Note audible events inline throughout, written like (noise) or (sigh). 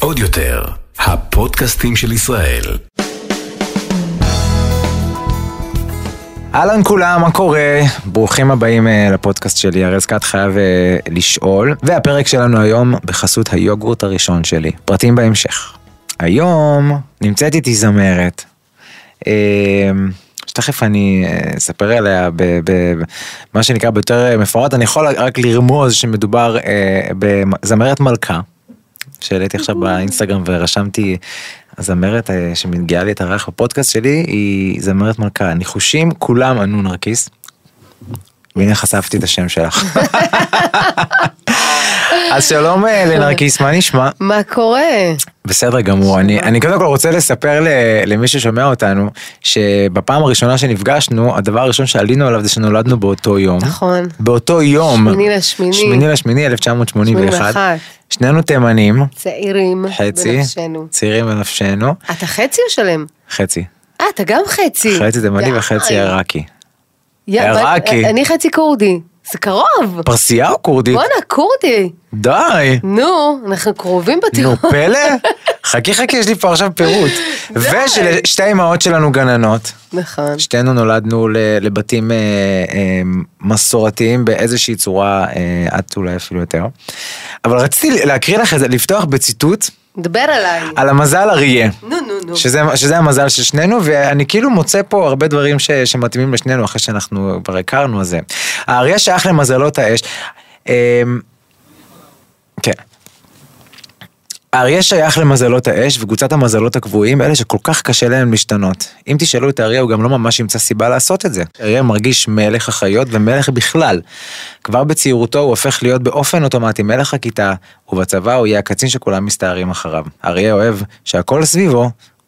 עוד יותר, הפודקאסטים של ישראל. אהלן כולם, מה קורה? ברוכים הבאים אה, לפודקאסט שלי, ארז קאט חייב אה, לשאול. והפרק שלנו היום בחסות היוגורט הראשון שלי. פרטים בהמשך. היום נמצאת איתי זמרת. אה, שתכף אני אה, אספר עליה במה שנקרא ביותר מפורט, אני יכול רק לרמוז שמדובר אה, בזמרת מלכה. שהעליתי עכשיו באינסטגרם ורשמתי, הזמרת אה, שמגיעה לי את הריח בפודקאסט שלי היא זמרת מלכה, ניחושים כולם ענו נרקיס. והנה חשפתי את השם שלך. (laughs) אז שלום אה, לנרקיס, מה נשמע? מה קורה? בסדר גמור, אני, אני קודם כל רוצה לספר ל, למי ששומע אותנו, שבפעם הראשונה שנפגשנו, הדבר הראשון שעלינו עליו זה שנולדנו באותו יום. נכון. באותו יום. שמיני לשמיני. שמיני לשמיני 1981. שנינו תימנים. צעירים. חצי. בנפשנו. צעירים בנפשנו. אתה חצי או שלם? חצי. אה, אתה גם חצי. חצי תימני. וחצי עיראקי. עיראקי. אני חצי כורדי. זה קרוב. פרסייה או כורדית? בואנה, כורדי. די. נו, אנחנו קרובים נו, בתיאור. פלא? (laughs) חכי חכי, יש לי פה עכשיו פירוט. וששתי אמהות שלנו גננות. נכון. שתינו נולדנו לבתים אה, אה, מסורתיים באיזושהי צורה, אה, את אולי אפילו יותר. אבל רציתי להקריא לך את זה, לפתוח בציטוט דבר עליי. על המזל אריה. נו, נו, נו. שזה, שזה המזל של שנינו, ואני כאילו מוצא פה הרבה דברים ש, שמתאימים לשנינו אחרי שאנחנו כבר הכרנו את זה. האריה שייך למזלות האש. אמ, כן. האריה שייך למזלות האש וקבוצת המזלות הקבועים, אלה שכל כך קשה להם להשתנות. אם תשאלו את האריה, הוא גם לא ממש ימצא סיבה לעשות את זה. האריה מרגיש מלך החיות ומלך בכלל. כבר בצעירותו הוא הופך להיות באופן אוטומטי מלך הכיתה, ובצבא הוא יהיה הקצין שכולם מסתערים אחריו. האריה אוהב שהכל סביבו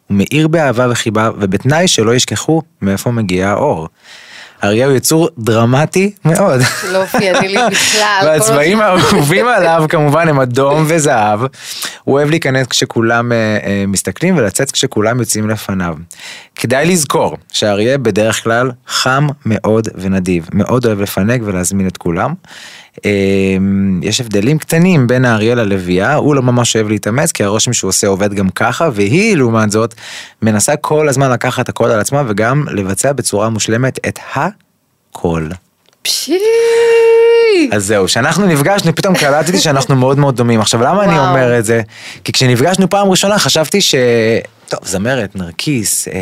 הוא מאיר באהבה וחיבה, ובתנאי שלא ישכחו מאיפה מגיע האור. האריה הוא יצור דרמטי מאוד. לא אופייני לי בכלל. כל והצבעים האהובים עליו כמובן הם אדום וזהב. הוא אוהב להיכנס כשכולם אה, אה, מסתכלים ולצאת כשכולם יוצאים לפניו. כדאי לזכור שהאריה בדרך כלל חם מאוד ונדיב, מאוד אוהב לפנק ולהזמין את כולם. אה, יש הבדלים קטנים בין האריה ללוויה, הוא לא ממש אוהב להתאמץ כי הרושם שהוא עושה עובד גם ככה, והיא לעומת זאת מנסה כל הזמן לקחת הכל על עצמה וגם לבצע בצורה מושלמת את הכל. פשי. אז זהו, כשאנחנו נפגשנו פתאום קלטתי שאנחנו מאוד מאוד דומים. עכשיו למה אני וואו. אומר את זה? כי כשנפגשנו פעם ראשונה חשבתי ש... טוב, זמרת, נרקיס, אה,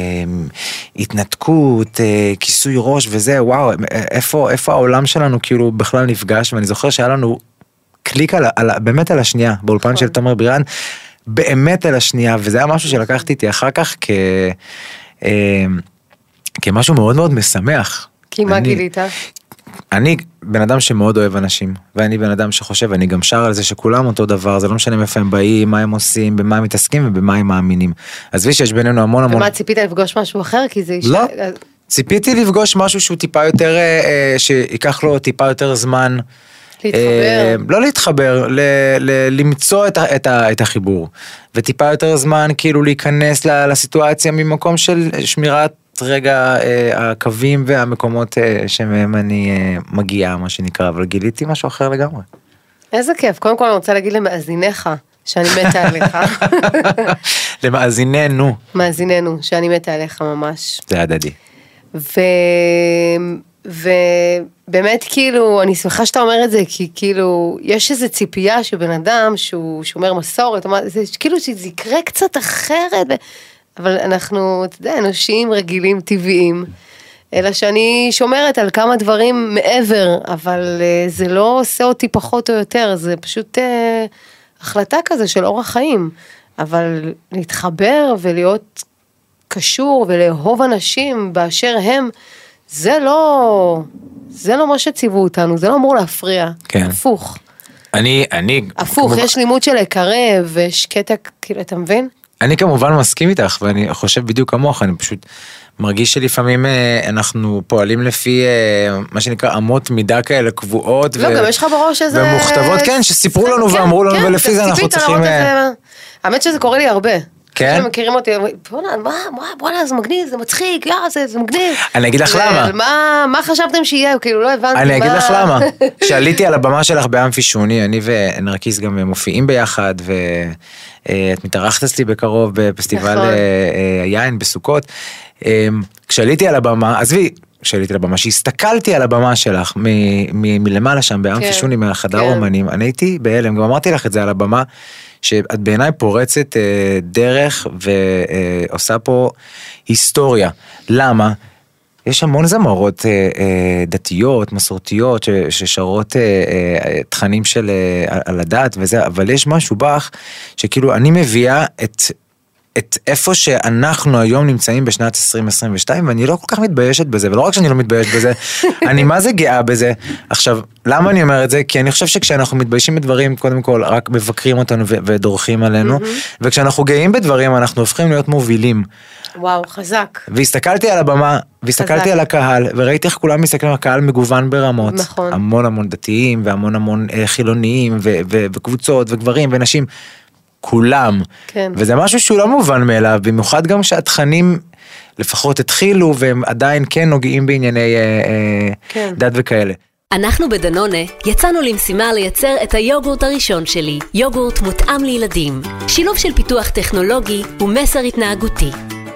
התנתקות, אה, כיסוי ראש וזה, וואו, אה, איפה, איפה העולם שלנו כאילו בכלל נפגש, ואני זוכר שהיה לנו קליק על, על, באמת על השנייה, באולפן נכון. של תומר בירן, באמת על השנייה, וזה היה משהו שלקחתי איתי אחר כך כ... אה, כמשהו מאוד מאוד משמח. כי מה אני- גילית? אני בן אדם שמאוד אוהב אנשים, ואני בן אדם שחושב, אני גם שר על זה שכולם אותו דבר, זה לא משנה מאיפה הם באים, מה הם עושים, במה הם מתעסקים ובמה הם מאמינים. עזבי שיש בינינו המון המון... ומה, ציפית לפגוש משהו אחר? כי זה אישה... לא. ציפיתי לפגוש משהו שהוא טיפה יותר, אה, אה, שייקח לו טיפה יותר זמן. להתחבר. אה, לא להתחבר, ל, ל, למצוא את, ה, את, ה, את החיבור. וטיפה יותר זמן כאילו להיכנס לסיטואציה ממקום של שמירת רגע אה, הקווים והמקומות אה, שמהם אני אה, מגיעה, מה שנקרא, אבל גיליתי משהו אחר לגמרי. איזה כיף. קודם כל אני רוצה להגיד למאזיניך שאני מתה עליך. (laughs) למאזיננו, מאזיננו, שאני מתה עליך ממש. זה הדדי. ו... ובאמת כאילו, אני שמחה שאתה אומר את זה, כי כאילו, יש איזו ציפייה שבן אדם שהוא שומר מסורת, זה כאילו שזה יקרה קצת אחרת, ו... אבל אנחנו, אתה יודע, אנושיים רגילים, טבעיים. אלא שאני שומרת על כמה דברים מעבר, אבל אה, זה לא עושה אותי פחות או יותר, זה פשוט אה, החלטה כזה של אורח חיים. אבל להתחבר ולהיות קשור ולאהוב אנשים באשר הם, זה לא, זה לא מה שציוו אותנו, זה לא אמור להפריע. כן. הפוך. אני, אני, הפוך, כמו- יש לימוד של לקרב, ויש קטע, כאילו, אתה מבין? אני כמובן מסכים איתך ואני חושב בדיוק כמוך אני פשוט מרגיש שלפעמים אה, אנחנו פועלים לפי אה, מה שנקרא אמות מידה כאלה קבועות לא, גם יש לך בראש איזה... ומוכתבות כן שסיפרו לנו כן, ואמרו לנו כן, ולפי זה אנחנו צריכים אה, האמת שזה קורה לי הרבה. כן? מכירים אותי, בואנה, מה, מה, בואנה, זה מגניב, זה מצחיק, יאה, זה, זה מגניב. אני אגיד לך למה. מה, מה חשבתם שיהיה? כאילו, לא הבנתי. אני אגיד מה- לך למה. (laughs) כשעליתי על הבמה שלך באמפי שוני, אני ונרקיס גם מופיעים ביחד, ואת מתארחת אצלי בקרוב בפסטיבל נכון. אה, אה, היין בסוכות. אה, כשעליתי על הבמה, עזבי, כשעליתי על הבמה, שהסתכלתי על הבמה שלך מ- מ- מלמעלה שם באמפי כן, שוני מהחדר כן. אומנים, אני הייתי בהלם, גם אמרתי לך את זה על הבמה, שאת בעיניי פורצת אה, דרך ועושה פה היסטוריה. למה? יש המון זמרות אה, אה, דתיות, מסורתיות, ש, ששרות אה, אה, תכנים של אה, על הדת וזה, אבל יש משהו בך, שכאילו אני מביאה את, את איפה שאנחנו היום נמצאים בשנת 2022, ואני לא כל כך מתביישת בזה, ולא רק שאני לא מתביישת בזה, (laughs) אני מה זה גאה בזה. עכשיו, למה אני אומר את זה? כי אני חושב שכשאנחנו מתביישים בדברים, קודם כל רק מבקרים אותנו ו- ודורכים עלינו, וכשאנחנו גאים בדברים, אנחנו הופכים להיות מובילים. וואו, חזק. והסתכלתי על הבמה, והסתכלתי חזק. על הקהל, וראיתי איך כולם מסתכלים על הקהל מגוון ברמות. נכון. המון המון דתיים, והמון המון אה, חילוניים, ו- ו- וקבוצות, וגברים, ונשים. כולם. כן. וזה משהו שהוא לא מובן מאליו, במיוחד גם שהתכנים לפחות התחילו, והם עדיין כן נוגעים בענייני אה, אה, כן. דת וכאלה. אנחנו בדנונה יצאנו למשימה לייצר את היוגורט הראשון שלי, יוגורט מותאם לילדים. שילוב של פיתוח טכנולוגי ומסר התנהגותי.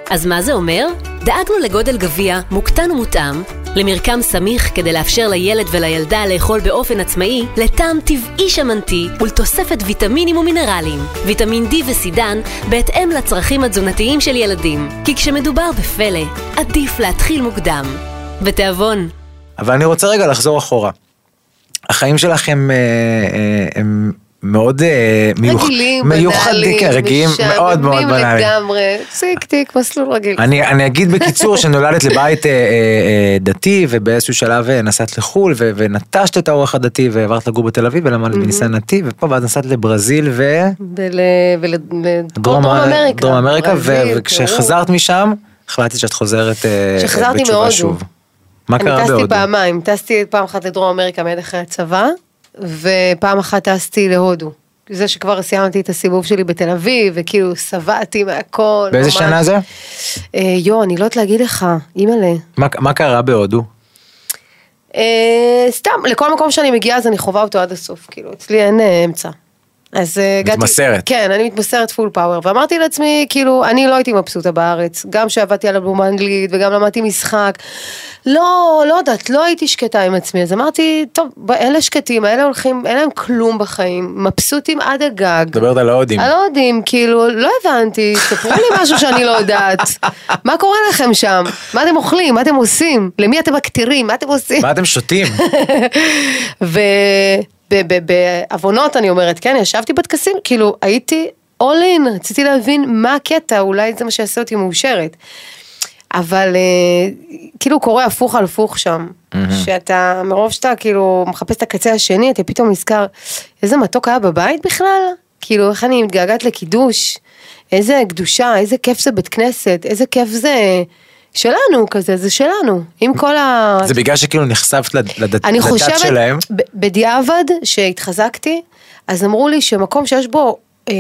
אז מה זה אומר? דאגנו לגודל גביע מוקטן ומותאם, למרקם סמיך כדי לאפשר לילד ולילדה לאכול באופן עצמאי, לטעם טבעי שמנתי ולתוספת ויטמינים ומינרלים, ויטמין D וסידן, בהתאם לצרכים התזונתיים של ילדים. כי כשמדובר בפלא, עדיף להתחיל מוקדם. בתיאבון. אבל אני רוצה רגע לחזור אחורה. החיים שלך הם, אה, אה, הם מאוד אה, מיוח- רגילים, מיוחדים, בנאליים, כן, רגילים מאוד מאוד בנאליים. לגמרי, ציק טיק, מסלול רגיל. אני, אני אגיד בקיצור שנולדת לבית אה, אה, אה, דתי ובאיזשהו שלב אה, נסעת לחו"ל ו- ונטשת את האורח הדתי ועברת לגור בתל אביב ולמדת בניסן נתיב ופה ואז נסעת לברזיל ו... ולדרום דרום אמריקה. דרום אמריקה ו- וכשחזרת משם החלטתי שאת חוזרת אה, בתשובה. שוב. מה קרה אני טסתי בהודו? פעמיים, טסתי פעם אחת לדרום אמריקה מיד אחרי הצבא, ופעם אחת טסתי להודו. זה שכבר סיימתי את הסיבוב שלי בתל אביב, וכאילו שבעתי מהכל. באיזה ממש. שנה זה? אה, יו, אני לא יודעת להגיד לך, אימא'לה. מה- מה קרה בהודו? אה, סתם, לכל מקום שאני מגיעה אז אני חווה אותו עד הסוף, כאילו, אצלי אין אה, אמצע. אז אה, הגעתי... מתמסרת. כן, אני מתמסרת פול פאוור, ואמרתי לעצמי, כאילו, אני לא הייתי מבסוטה בארץ, גם שעבדתי על אלבום האנגלית וגם למדתי משחק. לא, לא יודעת, לא הייתי שקטה עם עצמי, אז אמרתי, טוב, אלה שקטים, אלה הולכים, אין להם כלום בחיים, מבסוטים עד הגג. מדברת על ההודים. לא יודעים, כאילו, לא הבנתי, ספרו לי משהו שאני לא יודעת. מה קורה לכם שם? מה אתם אוכלים? מה אתם עושים? למי אתם מקטירים? מה אתם עושים? מה אתם שותים? (laughs) ובעוונות אני אומרת, כן, ישבתי בטקסים, כאילו הייתי all in, רציתי להבין מה הקטע, אולי זה מה שיעשה אותי מאושרת. אבל אה, כאילו קורה הפוך על הפוך שם, שאתה, מרוב שאתה כאילו מחפש את הקצה השני, אתה פתאום נזכר, איזה מתוק היה בבית בכלל? כאילו איך אני מתגעגעת לקידוש, איזה קדושה, איזה כיף זה בית כנסת, איזה כיף זה שלנו כזה, זה שלנו, עם כל ה... זה בגלל שכאילו נחשפת לד- לדת אני לדת חושבת, שלהם. בדיעבד, שהתחזקתי, אז אמרו לי שמקום שיש בו אה,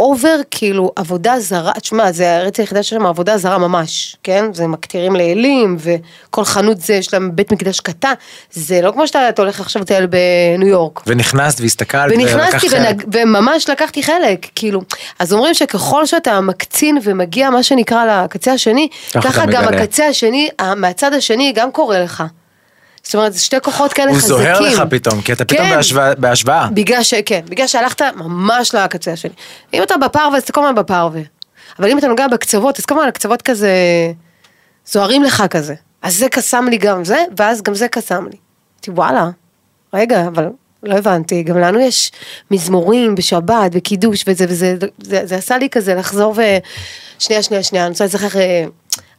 אובר כאילו עבודה זרה, תשמע, זה הארץ היחידה שיש שם עבודה זרה ממש, כן? זה מקטירים לאלים, וכל חנות זה, יש להם בית מקדש קטן, זה לא כמו שאתה אתה הולך עכשיו לטייל בניו יורק. ונכנסת והסתכלת ונכנסתי ולקחת חלק. ונג... וממש לקחתי חלק, כאילו, אז אומרים שככל שאתה מקצין ומגיע מה שנקרא לקצה השני, ככה גם מגלה. הקצה השני, מהצד השני גם קורה לך. זאת אומרת, זה שתי כוחות כאלה הוא חזקים. זוהר לך פתאום, כי אתה פתאום כן. בהשוואה- בהשוואה. בגלל ש... כן, בגלל שהלכת ממש לקצה השני. אם אתה בפרווה, אז אתה כל הזמן בפרווה. אבל אם אתה נוגע בקצוות, אז כל הזמן הקצוות כזה זוהרים לך כזה. אז זה קסם לי גם זה, ואז גם זה קסם לי. אמרתי, וואלה, רגע, אבל לא הבנתי, גם לנו יש מזמורים בשבת וקידוש וזה וזה, זה, זה עשה לי כזה לחזור ו... שנייה, שנייה, שנייה, אני רוצה לזכר אה,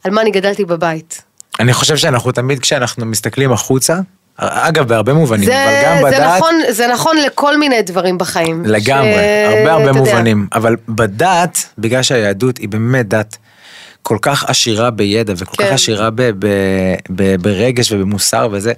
על מה אני גדלתי בבית. אני חושב שאנחנו תמיד כשאנחנו מסתכלים החוצה, אגב בהרבה מובנים, זה, אבל גם זה, בדת, נכון, זה נכון לכל מיני דברים בחיים. לגמרי, ש- הרבה הרבה אתה יודע. מובנים, אבל בדת, בגלל שהיהדות היא באמת דת כל כך עשירה בידע וכל כך כן. עשירה ב, ב, ב, ברגש ובמוסר וזה,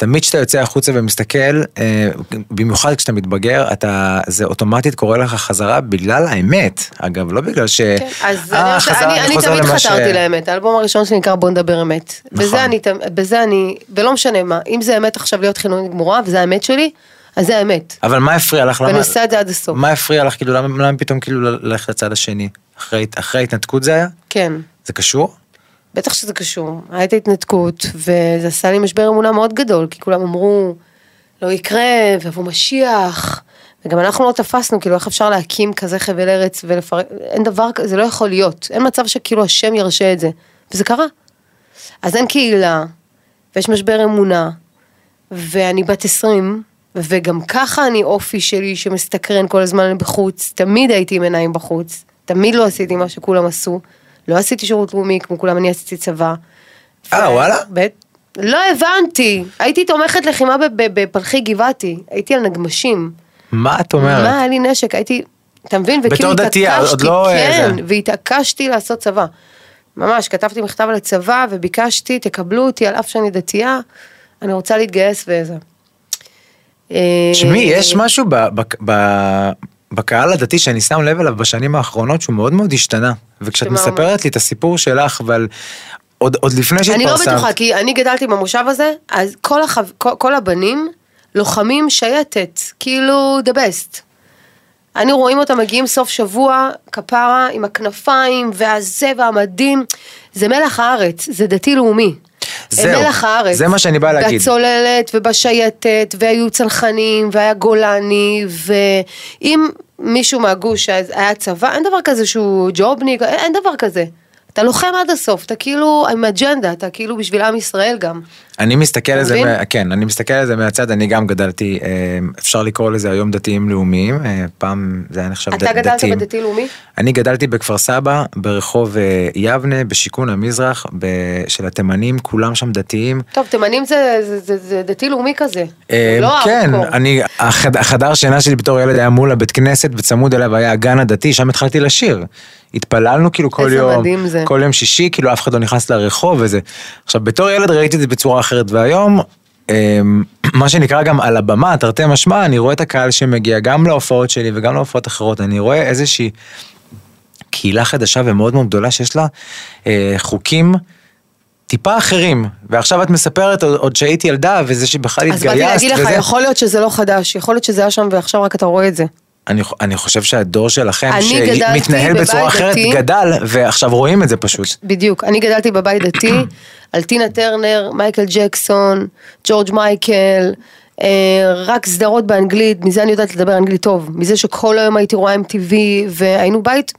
תמיד כשאתה יוצא החוצה ומסתכל, אה, במיוחד כשאתה מתבגר, אתה, זה אוטומטית קורה לך חזרה בגלל האמת. אגב, לא בגלל ש... כן, אז "אה, אני, רוצה- חזר, אני, אני חוזר תמיד למה ש-" חתרתי לאמת, האלבום הראשון שלי נקרא בוא נדבר אמת. נכון. בזה אני, בזה אני, ולא משנה מה, אם זה אמת עכשיו להיות חילונית גמורה, וזה האמת שלי, אז זה האמת. אבל מה הפריע לך? ואני עושה את זה עד הסוף. מה הפריע לך? כאילו, למה, למה פתאום כאילו ללכת לצד השני? אחרי, אחרי ההתנתקות זה היה? כן. זה קשור? בטח שזה קשור. הייתה התנתקות, וזה עשה לי משבר אמונה מאוד גדול, כי כולם אמרו, לא יקרה, ויבוא משיח. וגם אנחנו לא תפסנו, כאילו, איך אפשר להקים כזה חבל ארץ ולפרק, אין דבר כזה, זה לא יכול להיות. אין מצב שכאילו השם ירשה את זה. וזה קרה. אז אין קהילה, ויש משבר אמונה, ואני בת 20, וגם ככה אני אופי שלי שמסתקרן כל הזמן בחוץ, תמיד הייתי עם עיניים בחוץ, תמיד לא עשיתי מה שכולם עשו, לא עשיתי שירות לאומי כמו כולם, אני עשיתי צבא. אה, וואלה? לא הבנתי, הייתי תומכת לחימה בפלחי גבעתי, הייתי על נגמשים. מה את אומרת? מה, היה לי נשק, הייתי, אתה מבין? בתור וכאילו דתייה, עוד התעקשתי, לא, אה, כן, זה. והתעקשתי לעשות צבא. ממש, כתבתי מכתב לצבא וביקשתי, תקבלו אותי על אף שאני דתייה, אני רוצה להתגייס וזה. תשמעי, אה, יש משהו ב, ב, ב, בקהל הדתי שאני שם לב אליו בשנים האחרונות שהוא מאוד מאוד השתנה. וכשאת מספרת לי את הסיפור שלך, אבל עוד, עוד לפני אני לא שהתפרסמת, בטוחה, כי אני גדלתי במושב הזה, אז כל, החו... כל, כל הבנים לוחמים שייטת, כאילו the best. אני רואים אותם מגיעים סוף שבוע, כפרה, עם הכנפיים, והזה והמדים, זה מלח הארץ, זה דתי לאומי. זהו, מלח הארץ. זה מה שאני בא להגיד. בצוללת ובשייטת, והיו צנחנים, והיה גולני, ואם מישהו מהגוש היה צבא, אין דבר כזה שהוא ג'ובניק, אין דבר כזה. אתה לוחם עד הסוף, אתה כאילו עם אג'נדה, אתה כאילו בשביל עם ישראל גם. אני מסתכל על זה? מה- כן, אני מסתכל על זה מהצד, אני גם גדלתי, אה, אפשר לקרוא לזה היום דתיים לאומיים, אה, פעם זה היה נחשב ד- אתה דתיים. גדלת בדתי לאומי? אני גדלתי בכפר סבא, ברחוב אה, יבנה, בשיכון המזרח, של התימנים, כולם שם דתיים. טוב, תימנים זה, זה, זה, זה דתי לאומי כזה. אה, לא כן. אני, החד, החדר שינה שלי בתור ילד היה מול הבית כנסת, וצמוד אליו היה הגן הדתי, שם התחלתי לשיר. התפללנו כאילו כל יום. כל יום שישי, כאילו אף אחד לא נכנס לרחוב וזה. עכשיו, בתור ילד ראיתי את זה בצורה אחרת, והיום, אה, (clears throat) מה שנקרא גם על הבמה, תרתי משמע, אני רואה את הקהל שמגיע גם להופעות שלי וגם להופעות אחרות, אני רואה איזושהי קהילה חדשה ומאוד מאוד גדולה שיש לה אה, חוקים. טיפה אחרים, ועכשיו את מספרת עוד, שהייתי ילדה וזה שבכלל אז באתי התגייסת להגיד לך, וזה. יכול להיות שזה לא חדש, יכול להיות שזה היה שם ועכשיו רק אתה רואה את זה. אני, אני חושב שהדור שלכם, שמתנהל בצורה אחרת, דתי. גדל, ועכשיו רואים את זה פשוט. בדיוק, אני גדלתי בבית דתי, (clears throat) על טינה טרנר, מייקל ג'קסון, ג'ורג' מייקל, אה, רק סדרות באנגלית, מזה אני יודעת לדבר אנגלית טוב, מזה שכל היום הייתי רואה MTV והיינו בית,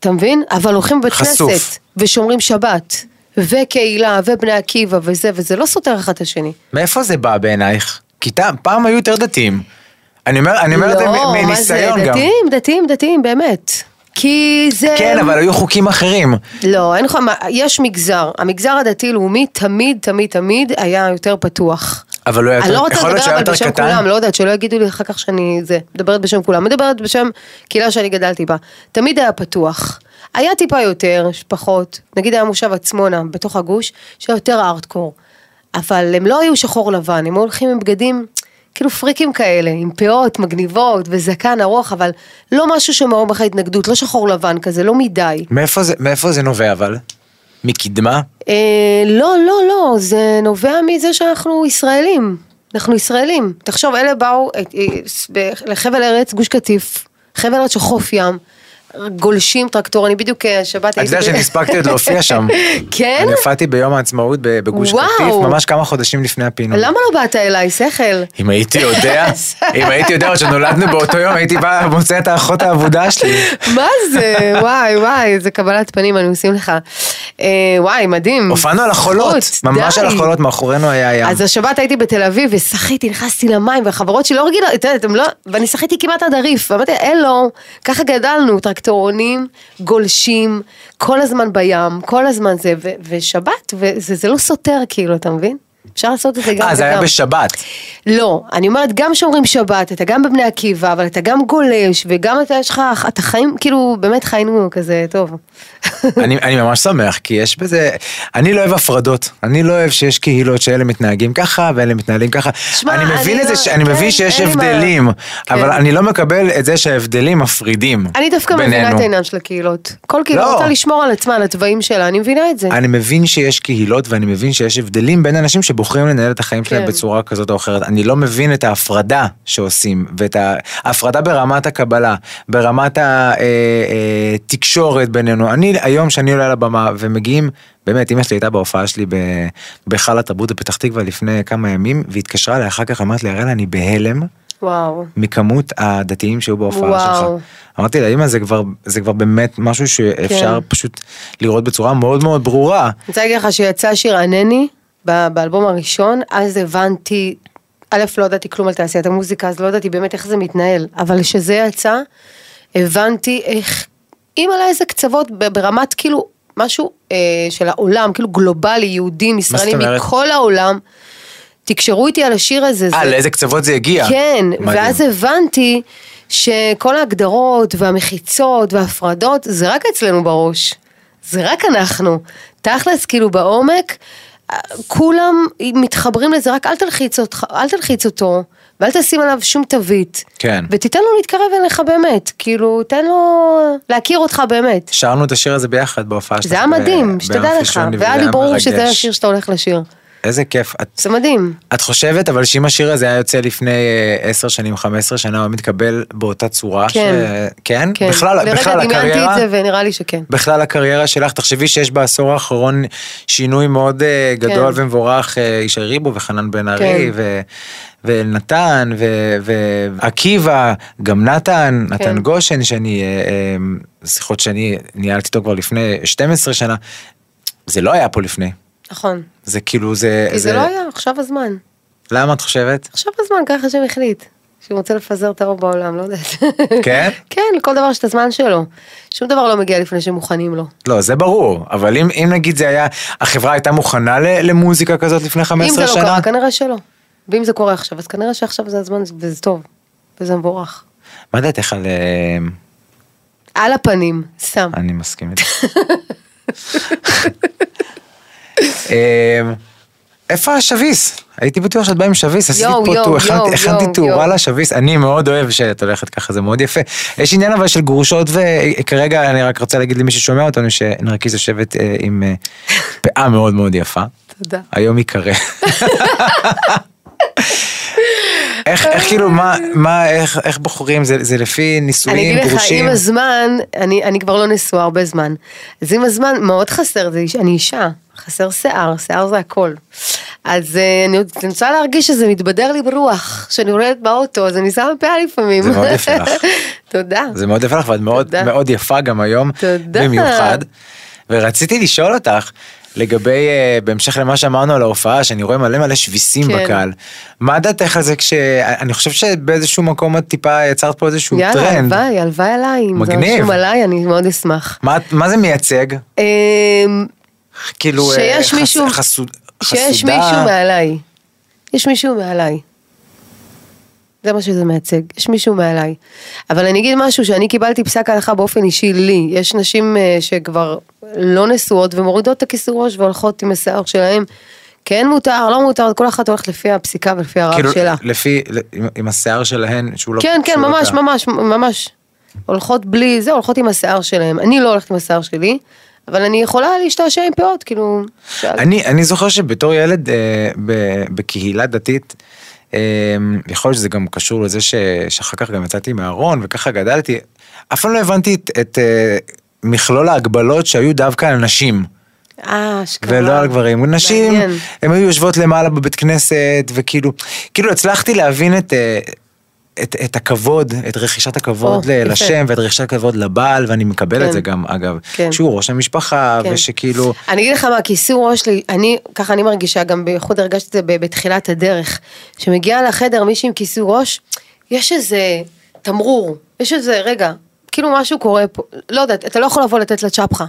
אתה מבין? אבל הולכים בבית. כנסת, ושומרים שבת, וקהילה, ובני עקיבא וזה, וזה לא סותר אחד את השני. מאיפה זה בא בעינייך? כי פעם היו יותר דתיים. אני אומר, אני אומר את זה לא, זה, מניסיון גם. דתיים, דתיים, דתיים, באמת. כי זה... כן, אבל היו חוקים אחרים. לא, אין לך, יש מגזר, המגזר הדתי-לאומי תמיד, תמיד, תמיד היה יותר פתוח. אבל הוא היה אני יותר- לא רוצה לדבר אבל בשם קטן? כולם, לא יודעת, שלא יגידו לי אחר כך שאני זה, מדברת בשם כולם, מדברת בשם קהילה שאני גדלתי בה. תמיד היה פתוח. היה טיפה יותר, פחות, נגיד היה מושב עצמונה בתוך הגוש, שהיה יותר ארטקור. אבל הם לא היו שחור לבן, הם היו הולכים עם בגדים כאילו פריקים כאלה, עם פאות מגניבות וזקן ארוך, אבל לא משהו שמעורר בך התנגדות, לא שחור לבן כזה, לא מדי. מאיפה זה, מאיפה זה נובע אבל? מקדמה? אה, לא, לא, לא, זה נובע מזה שאנחנו ישראלים. אנחנו ישראלים. תחשוב, אלה באו אה, אה, לחבל ארץ, גוש קטיף, חבל ארץ של חוף ים, גולשים טרקטור, אני בדיוק אה, שבת את יודעת שאני הספקתי עוד להופיע שם. (laughs) כן? אני הופעתי ביום העצמאות בגוש. קטיף, ממש כמה חודשים לפני הפינוי. למה לא באת אליי, שכל? אם הייתי יודע, (laughs) אם הייתי יודע שנולדנו באותו יום, הייתי בא מוצא את האחות האבודה שלי. מה זה? (laughs) וואי, וואי, איזה קבלת פנים אנו עושים לך. אה, וואי, מדהים. הופענו על החולות, ממש. על החולות, מאחורינו היה ים. אז השבת הייתי בתל אביב ושחיתי, נכנסתי למים, והחברות שלי לא רגילות, את יודעת, לא, ואני שחיתי כמעט עד הריף, ואמרתי, הלו, ככה גדלנו, טרקטורונים, גולשים, כל הזמן בים, כל הזמן זה, ושבת, וזה זה לא סותר כאילו, אתה מבין? אפשר לעשות את זה גם אה, זה היה וגם. בשבת. לא, אני אומרת, גם שומרים שבת, אתה גם בבני עקיבא, אבל אתה גם גולש, וגם אתה, יש לך, אתה חיים, כאילו, באמת חיינו כזה, טוב. (laughs) אני, אני ממש שמח, כי יש בזה, אני לא אוהב הפרדות, אני לא אוהב שיש קהילות שאלה מתנהגים ככה ואלה מתנהלים ככה. שמע, אני מבין אני את זה, לא- ש- אני כן, מבין שיש הבדלים, אבל כן. אני לא מקבל את זה שההבדלים מפרידים אני דווקא בינינו. מבינה את העניין של הקהילות. כל קהילה לא. רוצה לשמור על עצמה, על התוואים שלה, אני מבינה את זה. אני מבין שיש קהילות ואני מבין שיש הבדלים בין אנשים שבוחרים לנהל את החיים שלהם כן. בצורה כזאת או אחרת. אני לא מבין את ההפרדה שעושים, ואת ההפרדה ברמת הקבלה, ברמת התקשורת בינינו. אני, היום שאני עולה לבמה ומגיעים, באמת, אמא שלי הייתה בהופעה שלי בהיכל התרבות בפתח תקווה לפני כמה ימים, והתקשרה אליי אחר כך, אמרת לי, הראלה, אני בהלם. וואו. מכמות הדתיים שהיו בהופעה שלך. וואו. אמרתי לה, אמא, זה כבר, זה כבר באמת משהו שאפשר כן. פשוט לראות בצורה מאוד מאוד ברורה. אני רוצה להגיד לך שיצא השיר ענני באלבום הראשון, אז הבנתי, א', לא ידעתי כלום על תעשיית המוזיקה, אז לא ידעתי באמת איך זה מתנהל, אבל כשזה יצא, הבנתי איך, אם על איזה קצוות ברמת כאילו משהו אה, של העולם, כאילו גלובלי, יהודים, ישראלים? מכל העולם, תקשרו איתי על השיר הזה. אה, זה- לאיזה קצוות זה הגיע. כן, מדהים. ואז הבנתי שכל ההגדרות והמחיצות וההפרדות זה רק אצלנו בראש. זה רק אנחנו. תכלס, כאילו בעומק, כולם מתחברים לזה, רק אל תלחיץ, אותך, אל תלחיץ אותו, ואל תשים עליו שום תווית. כן. ותיתן לו להתקרב אליך באמת, כאילו, תן לו להכיר אותך באמת. שרנו את השיר הזה ביחד בהופעה שלך. זה היה מדהים, שתדע לך, והיה לי ברור שזה. השיר שאתה הולך לשיר. איזה כיף. את, זה מדהים. את חושבת אבל שאם השיר הזה היה יוצא לפני אה, 10 שנים, 15 שנה, הוא היה מתקבל באותה צורה? כן. ש... כן? כן. בכלל, בכלל לרגע דמיינתי הקריירה? את זה ונראה לי שכן. בכלל הקריירה שלך, תחשבי שיש בעשור האחרון שינוי מאוד אה, גדול כן. ומבורך, אה, ישי ריבו וחנן בן ארי, כן. ו... ונתן, ו- ועקיבא, גם נתן, נתן כן. גושן, שאני, אה, אה, שיחות שאני ניהלתי איתו כבר לפני 12 שנה, זה לא היה פה לפני. נכון. זה כאילו, זה... כי זה לא היה, עכשיו הזמן. למה את חושבת? עכשיו הזמן, ככה שהם החליט. שהוא רוצה לפזר את הרוב בעולם, לא יודעת. כן? (laughs) כן, לכל דבר יש את הזמן שלו. שום דבר לא מגיע לפני שמוכנים לו. לא, זה ברור, אבל אם, אם נגיד זה היה, החברה הייתה מוכנה ל- למוזיקה כזאת לפני 15 אם זה שנה? לא קרה, כנראה שלא. ואם זה קורה עכשיו, אז כנראה שעכשיו זה הזמן וזה טוב. וזה מבורך. מה דעתך על... אה, על הפנים, סתם. אני מסכים איתך. (laughs) אה, איפה השביס? הייתי בטוח שאת באה עם שביס, עשיתי פה טור, הכנתי- תאורה. לשביס, אני מאוד אוהב שאת הולכת ככה, זה מאוד יפה. יש עניין אבל של גרושות, וכרגע אני רק רוצה להגיד למי ששומע אותנו, שנרקיס יושבת אה, עם אה, פאה מאוד מאוד יפה. תודה. היום ייקרא. איך, איך כאילו, מה, מה, איך, איך בוחרים? זה, זה לפי אני נישואים, אגיד לך, גרושים? עם הזמן, אני, אני כבר לא נשואה הרבה זמן, אז עם הזמן מאוד חסר, זה, אני אישה, חסר שיער, שיער זה הכל. אז אה, אני רוצה להרגיש שזה מתבדר לי ברוח, שאני עולדת באוטו, אז אני שמה פאה לפעמים. זה מאוד (laughs) יפה לך. תודה. זה מאוד יפה לך, ואת מאוד. מאוד יפה גם היום, תודה. במיוחד. ורציתי לשאול אותך, לגבי, אה, בהמשך למה שאמרנו על ההופעה, שאני רואה מלא מלא שביסים כן. בקהל. מה דעתך על זה כש... אני חושב שבאיזשהו מקום את טיפה יצרת פה איזשהו יאללה, טרנד. הלוואי, הלוואי עליי, אם זה מגניב. רשום עליי, אני מאוד אשמח. מה, מה זה מייצג? כאילו, אה, שיש חס- מישהו- חסוד, שיש חסודה? מישהו מעליי. יש מישהו מעליי. זה מה שזה מייצג, יש מישהו מעליי. אבל אני אגיד משהו שאני קיבלתי פסק הלכה באופן אישי לי. יש נשים אה, שכבר לא נשואות ומורידות את הכיסור ראש והולכות עם השיער שלהם. כן מותר, לא מותר, כל אחת הולכת לפי הפסיקה ולפי הרב כאילו, שלה. לפי, עם, עם השיער שלהן, שהוא לא... כן, כן, לא ממש, קיים. ממש, ממש. הולכות בלי זה, הולכות עם השיער שלהם. אני לא הולכת עם השיער שלי, אבל אני יכולה להשתעשע עם פאות, כאילו... אני, אני זוכר שבתור ילד אה, ב, בקהילה דתית, אה, יכול להיות שזה גם קשור לזה ש, שאחר כך גם יצאתי מהארון וככה גדלתי, אף פעם לא הבנתי את, את אה, מכלול ההגבלות שהיו דווקא על נשים. אה, אשכרה. ולא על גברים. נשים, מעניין. הן היו יושבות למעלה בבית כנסת, וכאילו, כאילו הצלחתי להבין את, אה, את, את הכבוד, את רכישת הכבוד יפה. לשם, ואת רכישת הכבוד לבעל, ואני מקבל את כן. זה גם, אגב, כן. שהוא ראש המשפחה, כן. ושכאילו, אני אגיד לך מה, כיסור ראש לי, אני, ככה אני מרגישה, גם בייחוד הרגשתי את זה בתחילת הדרך. כשמגיעה לחדר מישהי עם כיסור ראש, יש איזה תמרור, יש איזה, רגע, כאילו משהו קורה פה, לא יודעת, אתה לא יכול לבוא לתת לה צ'פחה.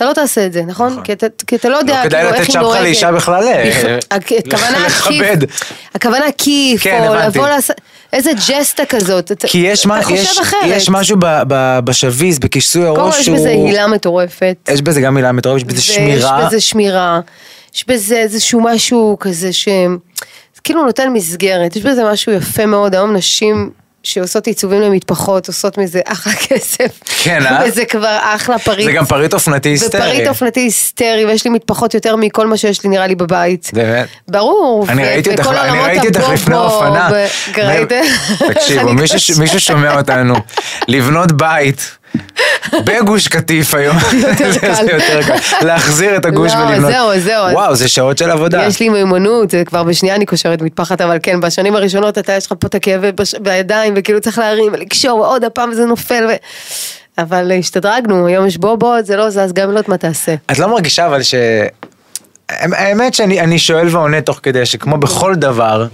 אתה לא תעשה את זה, נכון? כי אתה- כי אתה לא יודע לא כדאי כאילו, לתת איך היא נוהגת. לאישה בכלל, אה, (laughs) (laughs) הכוונה. כיף, הכוונה כיף, כן, או הבנתי. לבוא לעשות, איזה ג'סטה כזאת, אתה- כי יש, חושב יש. יש משהו בשביס, בכיסוי קודם כל הראש יש. בזה הילה מטורפת. יש בזה גם הילה מטורפת, יש בזה שמירה. ויש בזה שמירה, יש בזה איזשהו משהו כזה ש... כאילו נותן מסגרת, יש בזה משהו יפה מאוד, היום נשים שעושות עיצובים למטפחות, עושות מזה אחלה (laughs) כסף. כן, אה? וזה כבר אחלה פריט. זה גם פריט אופנתי היסטרי. ופריט אופנתי היסטרי, ויש לי מטפחות יותר מכל מה שיש לי נראה לי בבית. באמת? ברור. אני ראיתי אותך, אני ראיתי אותך לפני. ו- ראיתם? (laughs) תקשיבו, (laughs) אני מישהו- קשה. מישהו שומע אותנו, לבנות בית. בגוש קטיף היום, (laughs) יותר קל. זה יותר קל, להחזיר את הגוש לא, ולבנות. זהו, זהו. וואו, זה שעות של עבודה. יש לי מיומנות, זה כבר בשנייה אני קושרת מטפחת, אבל כן, בשנים הראשונות אתה, יש לך פה את הכאב בידיים, וכאילו צריך להרים ולקשור, ועוד הפעם זה נופל, ו... אבל השתדרגנו, היום יש בובו, זה לא זז, גם לא יודעת מה תעשה. את לא מרגישה אבל ש... האמת שאני אני שואל ועונה תוך כדי שכמו בכל דבר,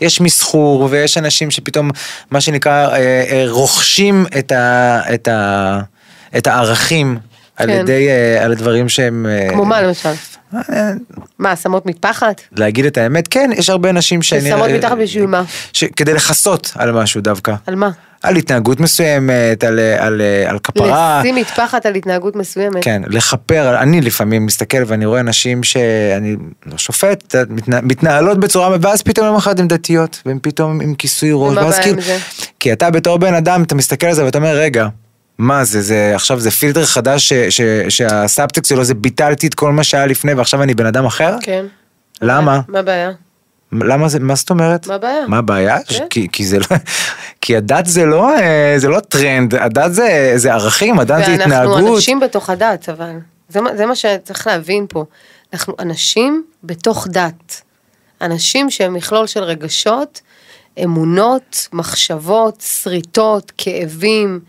יש מסחור ויש אנשים שפתאום, מה שנקרא, אה, אה, רוכשים את, ה, את, ה, את הערכים על כן. ידי, אה, על הדברים שהם... אה, כמו מה למשל? אה, מה, שמות מטפחת? להגיד את האמת, כן, יש הרבה אנשים שאני... שמות מתחת בשביל מה? ש... כדי לכסות על משהו דווקא. על מה? על התנהגות מסוימת, על, על, על כפרה. לשים מטפחת על התנהגות מסוימת. כן, לכפר, אני לפעמים מסתכל ואני רואה נשים שאני לא שופט, מתנה- מתנהלות בצורה, ואז פתאום יום אחד הן דתיות, והן פתאום עם כיסוי ראש, ואז כאילו, זה? כי אתה בתור בן אדם, אתה מסתכל על זה ואתה אומר, רגע, מה זה, זה עכשיו זה פילטר חדש ש, ש, שהסאבטקסט שלו זה ביטלתי את כל מה שהיה לפני ועכשיו אני בן אדם אחר? כן. למה? מה הבעיה? למה זה, מה זאת אומרת? מה הבעיה? מה הבעיה? כן. כי, כי זה לא, (laughs) כי הדת זה לא, אה, זה לא טרנד, הדת זה, זה ערכים, הדת זה התנהגות. ואנחנו אנשים בתוך הדת, אבל זה, מה- זה מה שצריך להבין פה. אנחנו אנשים בתוך דת. אנשים שהם מכלול של רגשות, אמונות, מחשבות, שריטות, כאבים,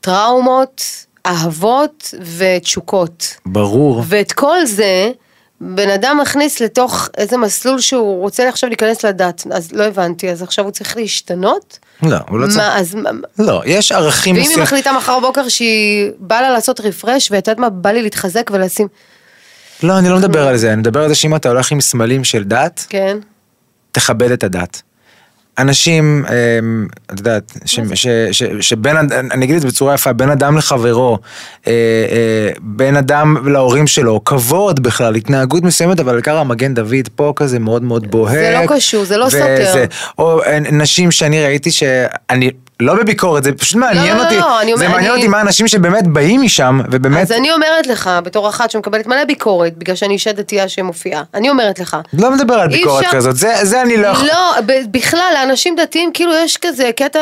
טראומות, אהבות ותשוקות. ברור. ואת כל זה, בן אדם מכניס לתוך איזה מסלול שהוא רוצה עכשיו להיכנס לדת, אז לא הבנתי, אז עכשיו הוא צריך להשתנות? לא, הוא לא צריך. מה, אז לא, יש ערכים ואם היא מסוימים. מחליטה מחר בבוקר שהיא בא לה לעשות רפרש, ואת יודעת מה, בא לי להתחזק ולשים, לא, אני לא מדבר על זה, אני מדבר על זה שאם אתה הולך עם סמלים של דת, כן, תכבד את הדת. אנשים, אמ, את יודעת, ש- ש- ש- שבין, אני אגיד את זה בצורה יפה, בין אדם לחברו, אה, אה, בין אדם להורים שלו, כבוד בכלל, התנהגות מסוימת, אבל עיקר המגן דוד פה כזה מאוד מאוד בוהק. זה לא קשור, זה לא סותר. או אה, נשים שאני ראיתי שאני... לא בביקורת, זה פשוט מעניין לא, אותי, לא, אני זה אומר, מעניין אני- אותי מה האנשים שבאמת באים משם, ובאמת, אז אני אומרת לך, בתור אחת שמקבלת מלא ביקורת, בגלל שאני אישה דתייה שמופיעה, אני אומרת לך, לא מדבר על ביקורת אפשר- כזאת, זה, זה אני לא יכול... לא, בכלל, לאנשים דתיים, כאילו יש כזה קטע,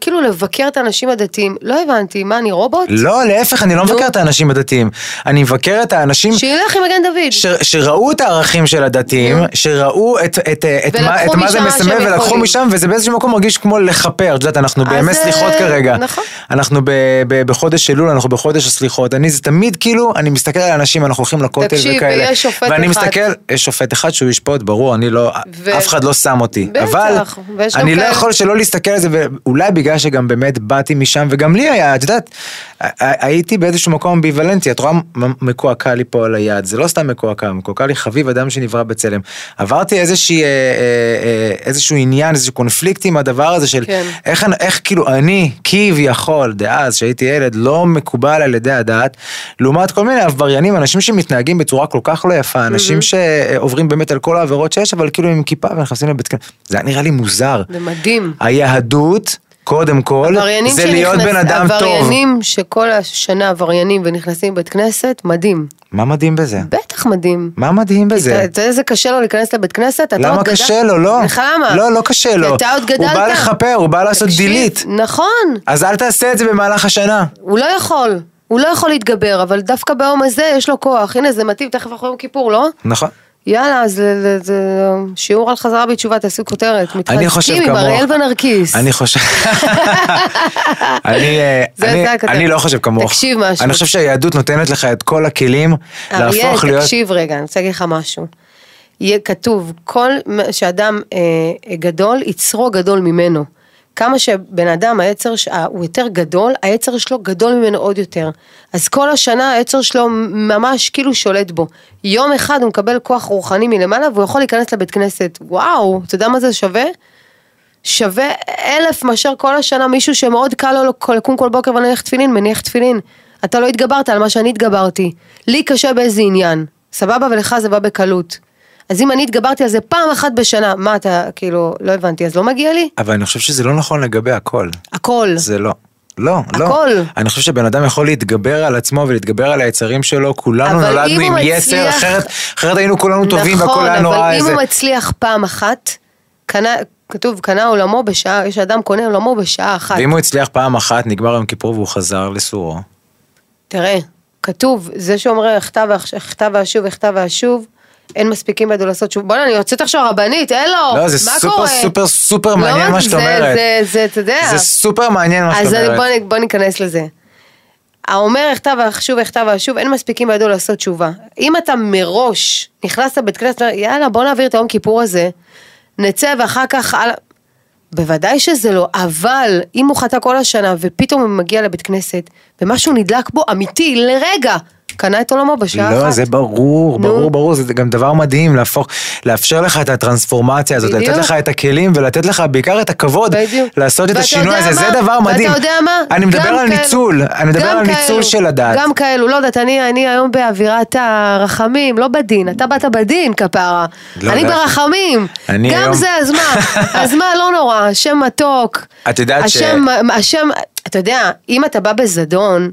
כאילו לבקר את האנשים הדתיים, לא הבנתי, מה, אני רובוט? לא, להפך, אני לא מבקר את האנשים הדתיים. אני מבקר את האנשים שילך עם מגן דוד. ש, שראו את הערכים של הדתיים, שראו את, את, את, את מה זה מסמל ולקחו. משם, וזה באיזשהו מקום מרגיש כמו לכפר, את יודעת, אנחנו בימי אה, סליחות כרגע. נכון. אנחנו ב, ב, בחודש אלול, אנחנו בחודש הסליחות. אני זה תמיד כאילו, אני מסתכל על אנשים, אנחנו הולכים לכותל תקשיב, וכאלה. ויש שופט ואני אחד. מסתכל, יש שופט אחד שהוא ישפוט, ברור, אני לא, ו- אף אחד לא שם אותי. בטח, אבל אני לא כאלה. יכול שלא להסתכל על זה, ואולי בגלל שגם באמת באתי משם, וגם לי היה, את יודעת, הייתי באיזשהו מקום אמביוולנטי, את רואה מקועקע לי פה על היד, זה לא סתם מקועקע, מקועקע לי חביב אדם שנברא בצלם. עברתי איזושהי, אה, אה, אה, איזשהו עניין, איזשהו קונפליקט עם הדבר הזה של כן. איך, איך כאילו אני, כביכול, דאז, שהייתי ילד, לא מקובל על ידי הדת, לעומת כל מיני עבריינים, אנשים שמתנהגים בצורה כל כך לא יפה, אנשים שעוברים באמת על כל העבירות שיש, אבל כאילו עם כיפה ונכנסים לבית כנסת, זה נראה לי מוזר. זה מדהים. היהדות, קודם כל, עבריינים זה להיות שנכנס- בן אדם טוב. עבריינים שכל השנה עבריינים ונכנסים לבית כנסת, מדהים. מה מדהים בזה? בטח מדהים. מה מדהים בזה? אתה יודע איזה קשה לו להיכנס לבית כנסת? למה עוד גדל- קשה לו? לא. לך למה? לא, לא קשה לו. אתה עוד גדלת. הוא בא לכפר, הוא בא לעשות תקשיב, דילית. נכון, אז אל תעשה את זה במהלך השנה. הוא לא יכול. הוא לא יכול להתגבר, אבל דווקא ביום הזה יש לו כוח. הנה, זה מתאים, תכף אנחנו יום כיפור, לא? נכון. יאללה, אז שיעור על חזרה בתשובה, תעשו כותרת. אני חושב מתחזקים עם. אריאל ונרקיס. אני חושב... (laughs) אני, אה, אני- לא חושב כמוך. תקשיב משהו. אני חושב שהיהדות נותנת לך את כל הכלים להפוך אריאל, להיות... תקשיב רגע, אני רוצה להגיד לך משהו. יהיה כתוב, כל שאדם אה, גדול, יצרו גדול ממנו. כמה שבן אדם, היצר הוא יותר גדול, היצר שלו גדול ממנו עוד יותר. אז כל השנה היצר שלו ממש כאילו שולט בו. יום אחד הוא מקבל כוח רוחני מלמעלה והוא יכול להיכנס לבית כנסת. וואו, אתה יודע מה זה שווה? שווה אלף מאשר כל השנה מישהו שמאוד קל לו לקום כל בוקר ולהניח תפילין, מניח תפילין. אתה לא התגברת על מה שאני התגברתי. לי קשה באיזה עניין. סבבה ולך זה בא בקלות. אז אם אני התגברתי על זה פעם אחת בשנה, מה אתה, כאילו, לא הבנתי, אז לא מגיע לי? אבל אני חושב שזה לא נכון לגבי הכל. הכל. זה לא. לא, לא. הכל. אני חושב שבן אדם יכול להתגבר על עצמו ולהתגבר על היצרים שלו, כולנו נולדנו עם יצר, מצליח- אחרת, אחרת היינו כולנו טובים והכל היה נכון, נורא אבל אם איזה... הוא מצליח פעם אחת, קנה, כתוב, קנה עולמו בשעה, יש אדם קונה עולמו בשעה אחת. ואם הוא הצליח פעם אחת, נגמר יום כיפור והוא חזר לסורו. תראה, כתוב, זה שאומר אחטא ואשוב, אחטא ואשוב, אין מספיקים בידו לעשות שוב. בוא'נה, אני יוצאת עכשיו רבנית, הלו, לא, זה מה סופר קורה? סופר סופר לא, מעניין מה שאת אומרת. זה, זה, אתה יודע. זה סופר מעניין מה שאת אז אומרת. בוא, נ- בוא ניכנס לזה. האומר אחטא ואשוב, אחטא ואשוב, אין מספיקים בידו לעשות תשובה. אם אתה מראש נכנס לבית כנסת, יאללה, בוא נעביר את היום כיפור הזה, נצא ואחר כך... על... בוודאי שזה לא, אבל אם הוא חטא כל השנה ופתאום הוא מגיע לבית כנסת ומשהו נדלק בו אמיתי לרגע, קנה את עולמו בשעה אחת. לא, זה ברור, נו. ברור, ברור, זה גם דבר מדהים להפוך, לאפשר לך את הטרנספורמציה הזאת, בדיוק. לתת לך את הכלים ולתת לך בעיקר את הכבוד, בדיוק. לעשות את השינוי הזה, זה מה? דבר מדהים. ואתה יודע מה? אני מדבר על כאלו- ניצול, אני מדבר על ניצול כאלו- של הדעת. גם כאלו, לא יודעת, אני, אני היום באווירת הרחמים, לא בדין, אתה באת בדין כפרה. לא, אני להפך. ברחמים. אני גם היום- זה, אז מה? (laughs) אז מה, לא נורא, השם מתוק. את יודעת ש- השם, השם, אתה יודע, אם אתה בא בזדון,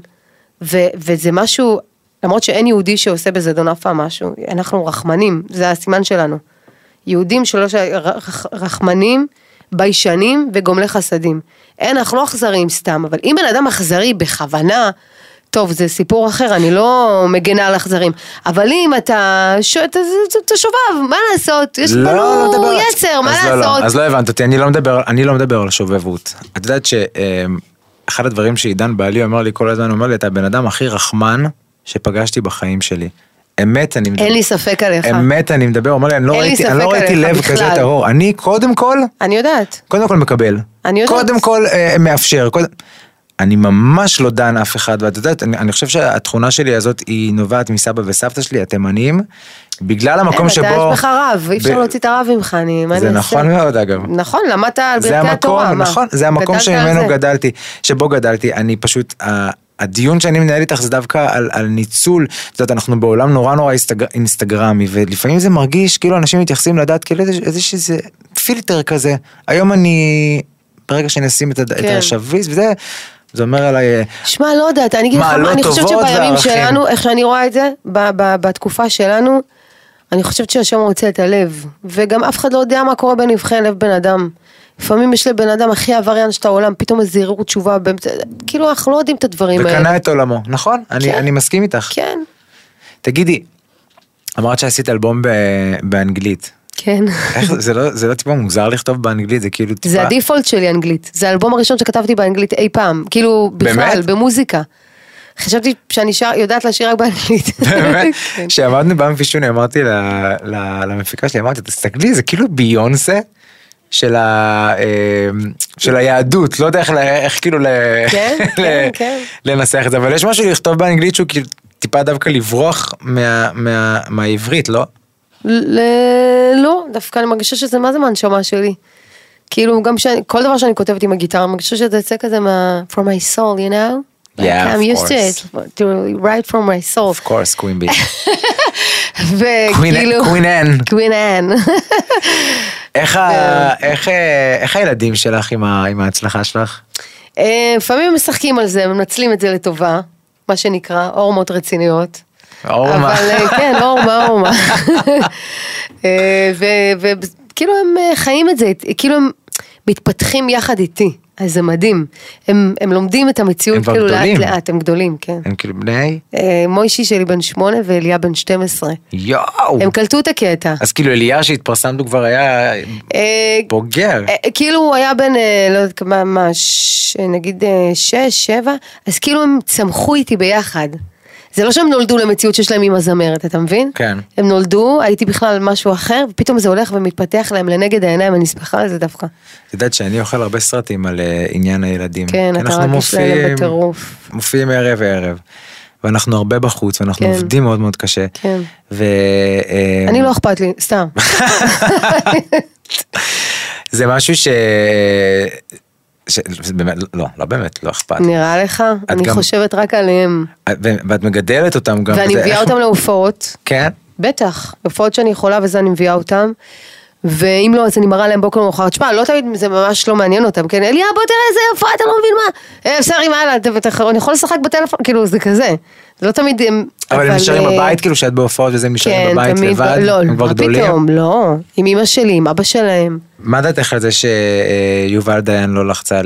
ו, וזה משהו, למרות שאין יהודי שעושה בזדון אף פעם משהו, אנחנו רחמנים, זה הסימן שלנו. יהודים שלא, ש- רח- רחמנים, ביישנים וגומלי חסדים. אין, אנחנו לא אכזריים סתם, אבל אם בן אדם אכזרי בכוונה, טוב, זה סיפור אחר, אני לא מגנה על אכזרים. אבל אם אתה, ש... אתה, שובב, מה לעשות? יש לא, לא לנו מדבר- יצר, מה אז לא, לעשות? לא, אז לא הבנת אותי, אני לא מדבר, אני לא מדבר על שובבות. את יודעת שאחד הדברים שעידן בעלי אומר לי כל הזמן, הוא אומר לי, אתה הבן אדם הכי רחמן שפגשתי בחיים שלי. אמת אני מדבר. אין לי ספק עליך. אמת אני מדבר, הוא אומר לי, אני לא ראיתי, אני לא ראיתי לב בכלל. כזה טהור. אני קודם כל, אני יודעת. קודם כל מקבל. אני יודעת. קודם כל אה, מאפשר. קודם... אני ממש לא דן אף אחד, ואת יודעת, אני, אני חושב שהתכונה שלי הזאת היא נובעת מסבא וסבתא שלי, התימנים, בגלל המקום שבו... אתה יש לך רב, אי אפשר ב- להוציא את הרב ממך, אני, מה זה? נכון מאוד אגב. נכון, למדת על ברכי התורה? נכון, זה המקום שממנו. גדלתי, שבו גדלתי, אני פשוט, הדיון שאני מנהל איתך זה דווקא על, על ניצול, את יודעת, אנחנו בעולם נורא נורא אינסטגר, אינסטגרמי, ולפעמים זה מרגיש כאילו אנשים מתייחסים לדת כאילו איזה- איזה פילטר כזה, היום אני, ברגע שאני אשים את, הד- את כן. השביס וזה, זה אומר עליי, אה, שמע, לא יודעת, אני אגיד לך, מה, אני חושבת שבימים. שלנו, איך שאני רואה את זה, ב- ב- בתקופה שלנו, אני חושבת שהשם רוצה את הלב, וגם אף אחד לא יודע מה קורה בנבחי לב בן אדם. לפעמים יש לבן אדם הכי עבריין של העולם, פתאום איזה ערעור תשובה, באמצע, כאילו אנחנו לא יודעים את הדברים האלה. וקנה את עולמו, נכון? אני, כן. אני מסכים איתך. כן, תגידי, אמרת שעשית אלבום ב, באנגלית. כן. איך, זה, לא, זה לא טיפה מוזר לכתוב באנגלית, זה כאילו טיפה... זה הדיפולט שלי אנגלית, זה האלבום הראשון שכתבתי באנגלית אי פעם, כאילו בכלל, באמת? במוזיקה. חשבתי שאני שר, יודעת לשיר רק באנגלית. (laughs) באמת, (laughs) כן. כשעמדנו באמפי שוני אמרתי למפיקה שלי, אמרתי, תסתכלי, זה כאילו ביונסה של, ה, אה, של היהדות, לא יודע איך, איך כאילו כן, (laughs) ל- כן, כן. לנסח את זה, אבל יש משהו לכתוב באנגלית שהוא כאילו טיפה דווקא לברוח מה, מה, מהעברית, לא? ל- לא, דווקא אני מרגישה שזה מה זה מהנשמה שלי. כאילו גם שאני, כל דבר שאני כותבת עם הגיטרה, אני מרגישה שזה יוצא כזה מה... from my soul, you know? Yeah, Like, I'm of used to course. it, to write from my soul. Of course, קווין בי. וכאילו... קווין אן. קווין אן. איך ה- איך, אה, איך הילדים שלך עם ה- עם ההצלחה שלך? אה, לפעמים הם משחקים על זה, מנצלים את זה לטובה, מה שנקרא, אורמות רציניות. אורמה. אבל אה, כן, אורמה, אורמה. (laughs) וכאילו הם חיים את זה, כאילו הם מתפתחים יחד איתי, אז זה מדהים. הם, הם לומדים את המציאות הם כאילו לאט גדולים. לאט, הם גדולים, כן. הם כאילו בני? אה, מוישי שלי בן שמונה ואליה בן 12. יואו. הם קלטו את הקטע. אז כאילו אליה שהתפרסמת הוא כבר היה אה, בוגר. אה, כאילו הוא היה בן, אה, לא יודעת כמה, מה, ש- נגיד אה, שש, שבע, אז כאילו הם צמחו איתי ביחד. זה לא שהם נולדו למציאות שיש להם אימא זמרת, אתה מבין? כן. הם נולדו, הייתי בכלל משהו אחר, ופתאום זה הולך ומתפתח להם לנגד העיניים, אני שמחה על זה דווקא. את יודעת שאני אוכל הרבה סרטים על אה, עניין הילדים. כן, אתה רגיש להם בטירוף. מופיעים ערב ערב. ואנחנו הרבה בחוץ, ואנחנו כן. עובדים מאוד מאוד קשה. כן. ו... אה, אני לא אכפת לי, סתם. (laughs) זה משהו ש... ש... באמת, לא, לא באמת, לא אכפת. נראה לך? אני גם- חושבת רק עליהם. ו- ואת מגדלת אותם גם. ואני מביאה איך- אותם להופעות. כן? בטח, הופעות שאני יכולה וזה אני מביאה אותם. ואם לא, אז אני מראה להם בוקר למחרת. שמע, לא תמיד זה ממש לא מעניין אותם, כן? אליה, בוא תראה איזה יפה, אתה לא מבין מה. אה, בסדר, עם הלאה, אני יכול לשחק בטלפון, כאילו, זה כזה. זה לא תמיד הם... אבל הם נשארים אה, בבית, כאילו שאת בהופעות וזה הם נשארים כן, בבית לבד? לא, הם כבר גדולים? פתאום, לא. עם אמא שלי, עם אבא שלהם. מה דעתך על זה שיובל דיין לא לחצה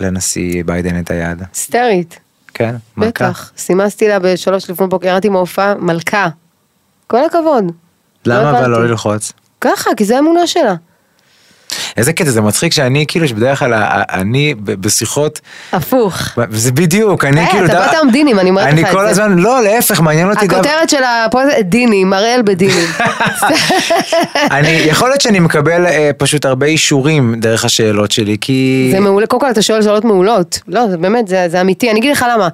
לנשיא ביידן את היד? היסטרית. כן? מלכה? בטח. סימסתי לה בשלוש לפנות בוקר, ירדתי מההופעה, מלכה. כל הכבוד. למה אבל. לא ללחוץ? ככה, כי זה האמונה שלה. איזה קטע, זה מצחיק שאני כאילו, שבדרך כלל אני בשיחות, הפוך. זה בדיוק, אני אה, כאילו, אתה באת עם דינים, אני אומרת לך את אני כל זה. הזמן, לא, להפך, מעניין אותי דווקא, הכותרת של הפוד זה דינים, אראל בדינים. (laughs) אני, יכול להיות שאני מקבל אה, פשוט הרבה אישורים דרך השאלות שלי, כי... זה מעולה, קודם כל אתה שואל שאלות מעולות. לא, זה באמת, זה, זה אמיתי. אני אגיד לך למה.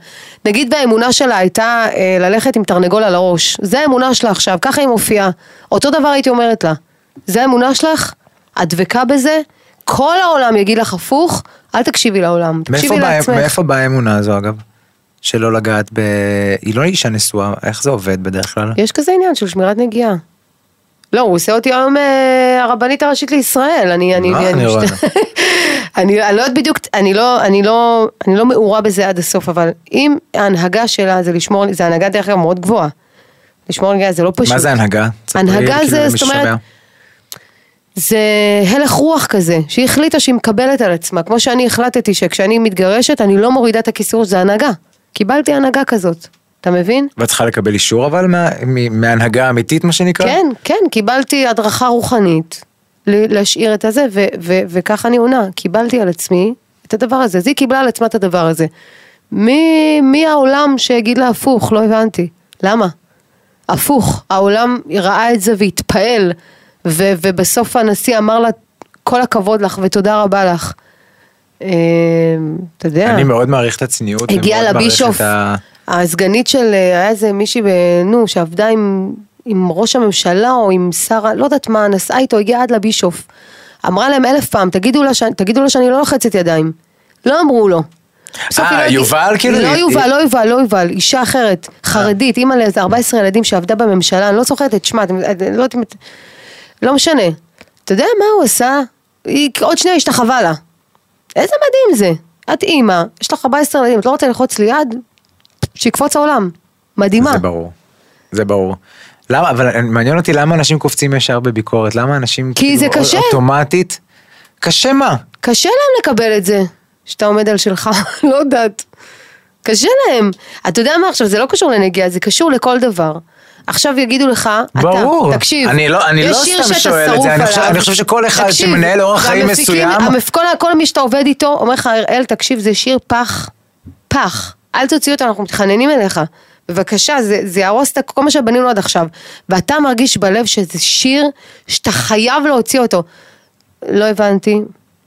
נגיד והאמונה שלה הייתה אה, ללכת עם תרנגול על הראש. זה האמונה שלה עכשיו, ככה היא מופיעה. אותו דבר הייתי אומרת לה. זה האמונה שלך? את דבקה בזה? כל העולם יגיד לך הפוך, אל תקשיבי לעולם, תקשיבי לעצמך. מאיפה באה האמונה הזו אגב? שלא לגעת ב... היא לא אישה נשואה, איך זה עובד בדרך כלל? יש כזה עניין של שמירת נגיעה. לא, הוא עושה אותי היום אה, הרבנית הראשית לישראל, אני, אני, מה, אני רואה. (laughs) אני, אני לא יודעת בדיוק, אני לא, אני לא, אני לא מעורה בזה עד הסוף, אבל אם ההנהגה שלה זה לשמור, זה הנהגה דרך אגב מאוד גבוהה. לשמור נגיעה זה לא פשוט. מה זה הנהגה? הנהגה זה, זאת אומרת. זה הלך רוח כזה, שהיא החליטה שהיא מקבלת על עצמה, כמו שאני החלטתי שכשאני מתגרשת אני לא מורידה את הכיסור, זה הנהגה. קיבלתי הנהגה כזאת, אתה מבין? ואת צריכה לקבל אישור אבל מה- מהנהגה אמיתית מה שנקרא? כן, כן, קיבלתי הדרכה רוחנית להשאיר את הזה, ו- ו- וככה אני עונה, קיבלתי על עצמי את הדבר הזה, אז היא קיבלה על עצמה את הדבר הזה. מי, מי העולם שיגיד לה הפוך? לא הבנתי. למה? הפוך, העולם ראה את זה והתפעל, ו- ובסוף הנשיא אמר לה, כל הכבוד לך ותודה רבה לך. אה, אתה יודע. אני מאוד מעריך את הצניעות. הגיעה לבישוף, ה- הסגנית של, אה, היה איזה מישהי, ב- נו, שעבדה עם, עם ראש הממשלה או עם שר, ה- לא יודעת מה, נסעה איתו, הגיעה עד לבישוף. אמרה להם אלף פעם, תגידו לה, ש- תגידו לו שאני לא לוחצת ידיים. לא אמרו לו. אה, לא יובל כאילו? לא יובל, לא יובל, לא יובל, אישה אחרת, חרדית, אימא לאיזה 14 ילדים שעבדה בממשלה, אני לא זוכרת את שמה, אני לא יודעת אם... את- לא משנה. אתה יודע מה הוא עשה? היא עוד שנייה השתחווה לה. איזה מדהים זה. את אימא, יש לך 14 ילדים, את לא רוצה ללחוץ לי יד? שיקפוץ העולם. מדהימה. זה ברור. זה ברור. למה, אבל מעניין אותי למה אנשים קופצים ישר בביקורת, למה אנשים כי זה קשה. אוטומטית, קשה מה? קשה להם לקבל את זה, שאתה עומד על שלך, (laughs) לא יודעת. קשה להם. אתה יודע מה עכשיו, זה לא קשור לנגיעה, זה קשור לכל דבר. עכשיו יגידו לך, ברור. אתה, תקשיב, אני לא- אני יש לא שיר סתם שאתה שואל את זה, אני חושב-. אני חושב שכל אחד תקשיב, שמנהל אורח חיים מסוים- המפ- כל, כל מי שאתה עובד איתו, אומר לך, הראל, תקשיב, זה שיר פח, פח. אל תוציא אותו, אנחנו מתחננים אליך. בבקשה, זה, זה יהרוס את כל מה שבנינו עד עכשיו. ואתה מרגיש בלב שזה שיר שאתה חייב להוציא אותו. לא הבנתי,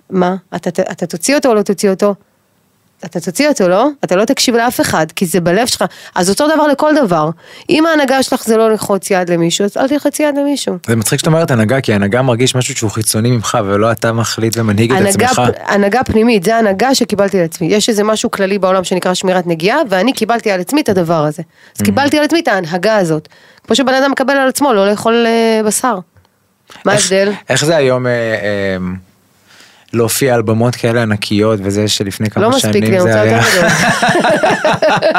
מה? אתה, אתה, אתה תוציא אותו או לא תוציא אותו? אתה תוציא אותו, לא? אתה לא תקשיב לאף אחד, כי זה בלב שלך. אז אותו דבר לכל דבר. אם ההנהגה שלך זה לא ללחוץ יד למישהו, אז אל תלחצי יד למישהו. זה מצחיק שאת אומרת הנהגה, כי הנהגה מרגיש משהו שהוא חיצוני ממך, ולא אתה מחליט ומנהיג את הנהגה, עצמך. הנהגה פנימית, זה הנהגה שקיבלתי על עצמי. יש איזה משהו כללי בעולם שנקרא שמירת נגיעה, ואני קיבלתי על עצמי את הדבר הזה. אז Mm-hmm. קיבלתי על עצמי את ההנהגה הזאת. כמו שבן אדם מקבל על עצמו לא לאכול אה, בשר. מה ההבדל? איך זה היום אה, אה, להופיע על במות כאלה ענקיות, וזה שלפני כמה לא שנים מספיק לי, אני זה רוצה היה. יותר גדול.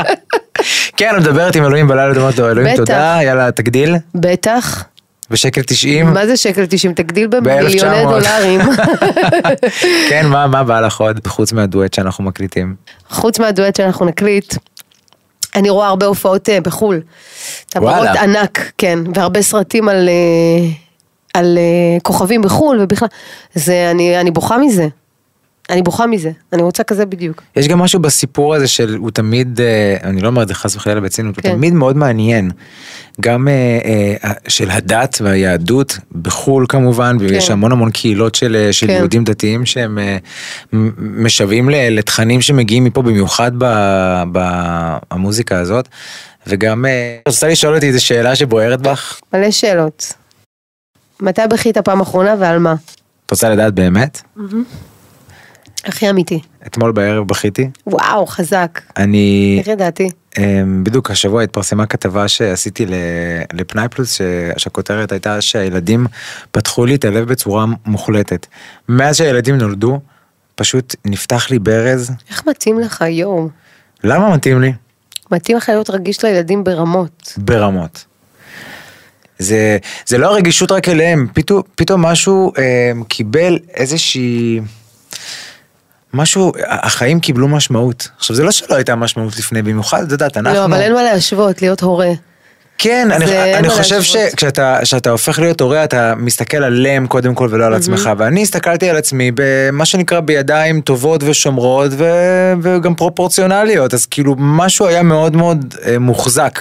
(laughs) כן, מדברת עם אלוהים בלילה, אומרת לו אלוהים בטח. תודה, יאללה תגדיל, בטח. בשקל 90. מה זה שקל 90? תגדיל במיליוני ב-1900. דולרים. (laughs) כן, מה מה בא לך עוד, חוץ מהדואט שאנחנו מקליטים? חוץ מהדואט שאנחנו נקליט, אני רואה הרבה הופעות אה, בחו"ל. וואלה. ענק, כן, והרבה סרטים על, אה, על אה, כוכבים בחו"ל ובכלל. זה, אני, אני בוכה מזה. אני בוכה מזה, אני רוצה כזה בדיוק. יש גם משהו בסיפור הזה של הוא תמיד, אה, אני לא אומר את זה חס וחלילה בציניות, כן. הוא תמיד מאוד מעניין. גם אה, של הדת והיהדות, בחו"ל כמובן, ויש כן. המון המון קהילות של, של כן. יהודים דתיים שהם משוועים לתכנים שמגיעים מפה במיוחד במוזיקה הזאת. וגם, רוצה לשאול אותי איזו שאלה שבוערת בך? מלא שאלות. מתי בכית פעם אחרונה ועל מה? את רוצה לדעת באמת? הכי אמיתי. אתמול בערב בכיתי. וואו, חזק. אני איך ידעתי? אמ, בדיוק השבוע התפרסמה כתבה שעשיתי לפנאי פלוס שהכותרת הייתה שהילדים פתחו לי את הלב בצורה מוחלטת. מאז שהילדים נולדו פשוט נפתח לי ברז. איך מתאים לך, יואו? למה מתאים לי? מתאים לך להיות רגיש לילדים ברמות. ברמות. זה, זה לא הרגישות רק אליהם, פתאום, פתאום משהו אמ, קיבל איזושהי... משהו, החיים קיבלו משמעות. עכשיו זה לא שלא הייתה משמעות לפני, במיוחד, את יודעת, אנחנו... לא, אבל אין מה להשוות, להיות הורה. כן, אני, אני חושב. שכשאתה כשאתה הופך להיות הורה, אתה מסתכל עליהם קודם כל ולא על עצמך, ואני הסתכלתי על עצמי במה שנקרא בידיים טובות ושומרות ו, וגם פרופורציונליות, אז כאילו משהו היה מאוד מאוד אה, מוחזק,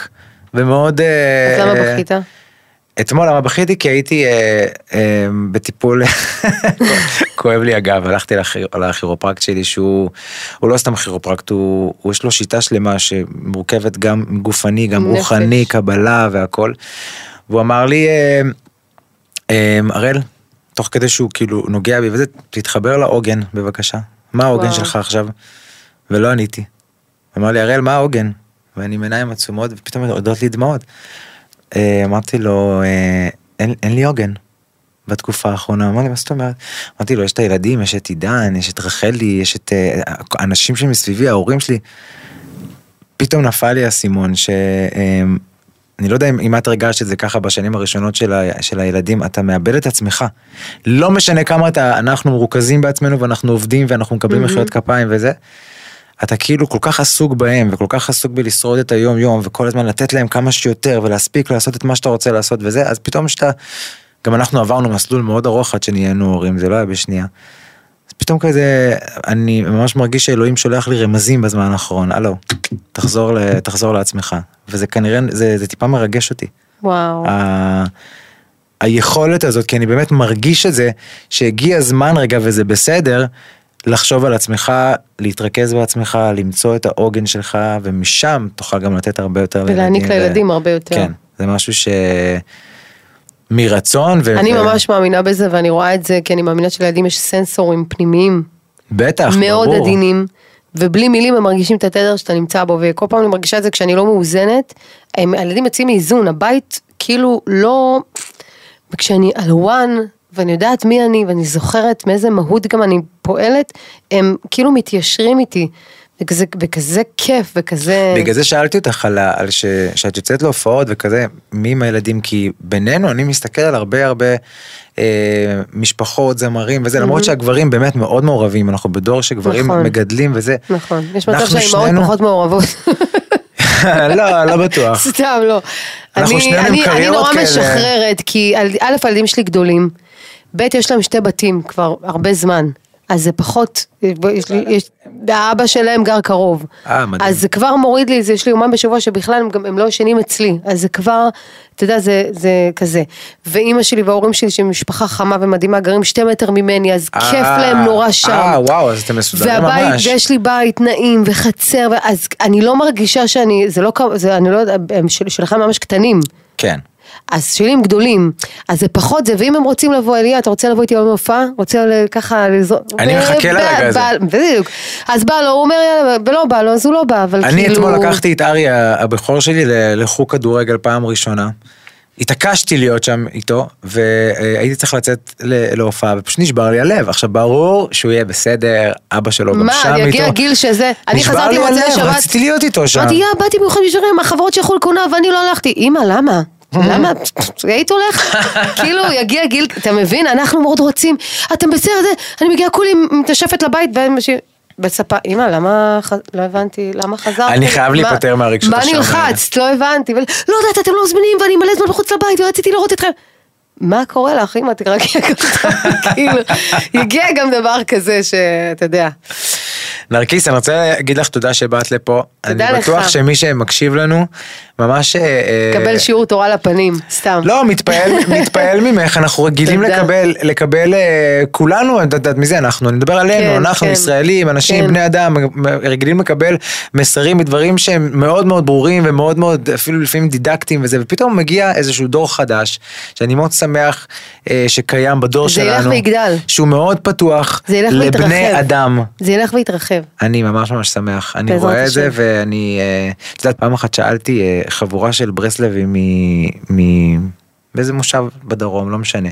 ומאוד... אה, אז למה בכית? אתמול למה בכיתי? כי הייתי אה, אה, בטיפול, (laughs) כואב לי הגב, הלכתי לכיר- לכירופרקט שלי שהוא הוא לא סתם כירופרקט, הוא, הוא יש לו שיטה שלמה שמורכבת גם גופני, גם נפש. רוחני, קבלה והכל. והוא אמר לי, אה, אה, הראל, תוך כדי שהוא כאילו נוגע בי וזה, תתחבר לעוגן בבקשה. מה העוגן. שלך עכשיו? ולא עניתי. אמר לי, הראל, מה העוגן? ואני עם עיניים עצומות ופתאום יורדות לי דמעות. אה, אמרתי לו, אה, אין, אין לי עוגן בתקופה האחרונה. אמר לי, מה זאת אומרת? אמרתי לו, יש את הילדים, יש את עידן, יש את רחלי, יש את אה, האנשים שמסביבי, ההורים שלי. פתאום נפל לי האסימון ש... אה, אני לא יודע אם, אם את הרגשת את זה ככה בשנים הראשונות של, ה, של הילדים, אתה מאבד את עצמך. לא משנה כמה אתה, אנחנו מרוכזים בעצמנו ואנחנו עובדים ואנחנו מקבלים מחיאות כפיים וזה. אתה כאילו כל כך עסוק בהם וכל כך עסוק בלשרוד את היום יום וכל הזמן לתת להם כמה שיותר ולהספיק לעשות את מה שאתה רוצה לעשות וזה, אז פתאום שאתה, גם אנחנו עברנו מסלול מאוד ארוך עד שנהיינו הורים, זה לא היה בשנייה. אז פתאום כזה, אני ממש מרגיש שאלוהים שולח לי רמזים בזמן האחרון, הלו, תחזור, ל, תחזור לעצמך. וזה כנראה, זה, זה טיפה מרגש אותי. וואו. ה... היכולת הזאת, כי אני באמת מרגיש את זה, שהגיע הזמן רגע וזה בסדר, לחשוב על עצמך, להתרכז בעצמך, למצוא את העוגן שלך, ומשם תוכל גם לתת הרבה יותר ולהעניק ו- לילדים הרבה יותר. כן, זה משהו ש... מרצון ו... אני ממש מאמינה בזה ואני רואה את זה כי אני מאמינה שלילדים יש סנסורים פנימיים בטח, מאוד ברור. עדינים. ובלי מילים הם מרגישים את התדר שאתה נמצא בו וכל פעם אני מרגישה את זה כשאני לא מאוזנת הם, הילדים יוצאים מאיזון הבית כאילו לא וכשאני על וואן ואני יודעת מי אני ואני זוכרת מאיזה מהות גם אני פועלת הם כאילו מתיישרים איתי וכזה, וכזה כיף וכזה בגלל זה שאלתי אותך על, על ש, שאת יוצאת להופעות וכזה, מי עם הילדים? כי בינינו אני מסתכל על הרבה הרבה אה, משפחות, זמרים וזה, למרות שהגברים באמת מאוד מעורבים, אנחנו בדור שגברים נכון. מגדלים וזה. נכון יש מצב שהאימהות שנינו- פחות מעורבות. (laughs) לא, לא בטוח. סתם לא. אנחנו אני, שנינו עם אני, אני קריירות נורא כאלה. משחררת, כי א', הילדים שלי גדולים, ב', יש להם שתי בתים כבר הרבה זמן. אז זה פחות, יש לי, יש, האבא שלהם גר קרוב. אה, מדהים. אז זה כבר מוריד לי, זה יש לי יומיים בשבוע שבכלל הם, גם, הם לא ישנים אצלי, אז זה כבר, אתה יודע, זה, זה כזה. ואימא שלי וההורים שלי, שהם משפחה חמה ומדהימה, גרים שתי מטר ממני, אז כיף אה, להם נורא שם. אה, וואו, אז אתם מסודרים והבית, ממש. ויש לי בית נעים וחצר, אז אני לא מרגישה שאני, זה לא, זה, אני לא יודעת, הם של, שלכם ממש קטנים. כן. אז הם גדולים, אז זה פחות זה, ואם הם רוצים לבוא אליה, אתה רוצה לבוא איתי היום להופעה? רוצה ככה לזרוק? אני מחכה לרגע הזה. בדיוק. אז בא לו, הוא אומר יאללה, ולא בא לו, אז הוא לא בא, אבל כאילו... אני אתמול לקחתי את ארי הבכור שלי לחוג כדורגל פעם ראשונה. התעקשתי להיות שם איתו, והייתי צריך לצאת להופעה, ופשוט נשבר לי הלב. עכשיו, ברור שהוא יהיה בסדר, אבא שלו גם מה, שם איתו. יגיע גיל שזה, אני נשבר חזרתי לי מוצאי הלב, שבת, רציתי להיות איתו שם. אמרתי, יא, באתי במיוחד בשבילכם, החברות שלחו לקונה ואני לא הלכתי. אמא, למה? למה? היית הולך? (laughs) כאילו, יגיע גיל, אתה מבין? אנחנו מאוד רוצים, אתם בסדר, זה, אני מגיעה כולי מתשפת לבית, בספה, אמא, למה, לא הבנתי, למה חזרת? אני חייב מה- להיפטר מהרגשות מה השם האלה. נלחצת? לא הבנתי, לא יודעת, אתם לא זמינים ואני מלא זמן מחוץ לבית ורציתי לראות אתכם. מה קורה לך, אמא, תרגי הכל (laughs) כאילו, הגיע גם דבר כזה שאתה יודע. נרקיס, אני רוצה להגיד לך תודה שבאת לפה. תודה אני בטוח לך. שמי שמקשיב לנו, ממש... אה, קבל שיעור תורה לפנים, סתם. לא, מתפעל, (laughs) מתפעל ממך, אנחנו רגילים. לקבל, לקבל אה, כולנו, את יודעת מי זה אנחנו, אני מדבר עלינו, כן, אנחנו כן. ישראלים, אנשים, כן. בני אדם, רגילים לקבל מסרים מדברים שהם מאוד מאוד ברורים ומאוד מאוד אפילו לפעמים דידקטיים וזה, ופתאום מגיע איזשהו דור חדש, שאני מאוד שמח אה, שקיים בדור זה שלנו, ילך ויגדל. שהוא מאוד פתוח זה לבני ויתרחב. אדם. זה ילך ויתרחב. אני ממש ממש שמח, אני רואה את זה. ואני, אה, את יודעת, פעם אחת שאלתי אה, חבורה של ברסלבים. באיזה מושב בדרום, לא משנה.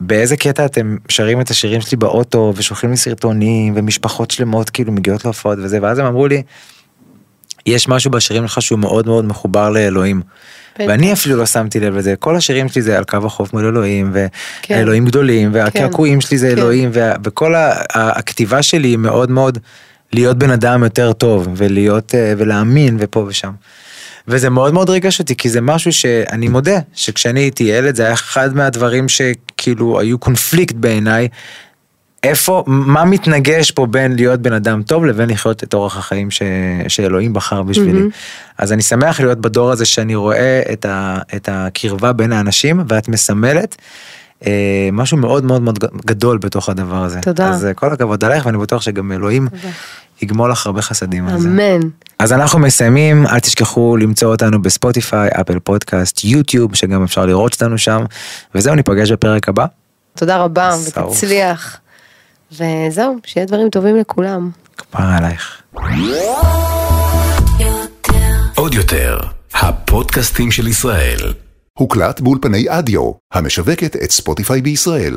באיזה קטע אתם שרים את השירים שלי באוטו ושולחים לי סרטונים ומשפחות שלמות כאילו מגיעות להופעות וזה, ואז הם אמרו לי, יש משהו בשירים שלך שהוא מאוד מאוד מחובר לאלוהים. בטח. ואני אפילו לא שמתי לב לזה, כל השירים שלי זה על קו החוף מול אלוהים, כן. ואלוהים גדולים, והקעקועים שלי זה כן. אלוהים, וה- וכל ה- הכתיבה שלי היא מאוד מאוד להיות בן אדם יותר טוב, ולהיות, אה, ולהאמין, ופה ושם. וזה מאוד מאוד ריגש אותי, כי זה משהו שאני מודה, שכשאני הייתי ילד, זה היה אחד מהדברים שכאילו היו קונפליקט בעיניי. איפה, מה מתנגש פה בין להיות בן אדם טוב לבין לחיות את אורח החיים ש, שאלוהים בחר בשבילי. אז אני שמח להיות בדור הזה שאני רואה את, ה, את הקרבה בין האנשים ואת מסמלת אה, משהו מאוד מאוד מאוד גדול בתוך הדבר הזה. תודה. אז אה, כל הכבוד עלייך ואני בטוח שגם אלוהים יגמול לך הרבה חסדים על זה. אמן. אז אנחנו מסיימים, אל תשכחו למצוא אותנו בספוטיפיי, אפל פודקאסט, יוטיוב, שגם אפשר לראות אותנו שם, וזהו, ניפגש בפרק הבא. תודה רבה. ותצליח. וזהו, שיהיה דברים טובים לכולם. כפרה עלייך. עוד יותר, הפודקאסטים של ישראל. הוקלט באולפני אדיו, המשווקת את ספוטיפיי בישראל.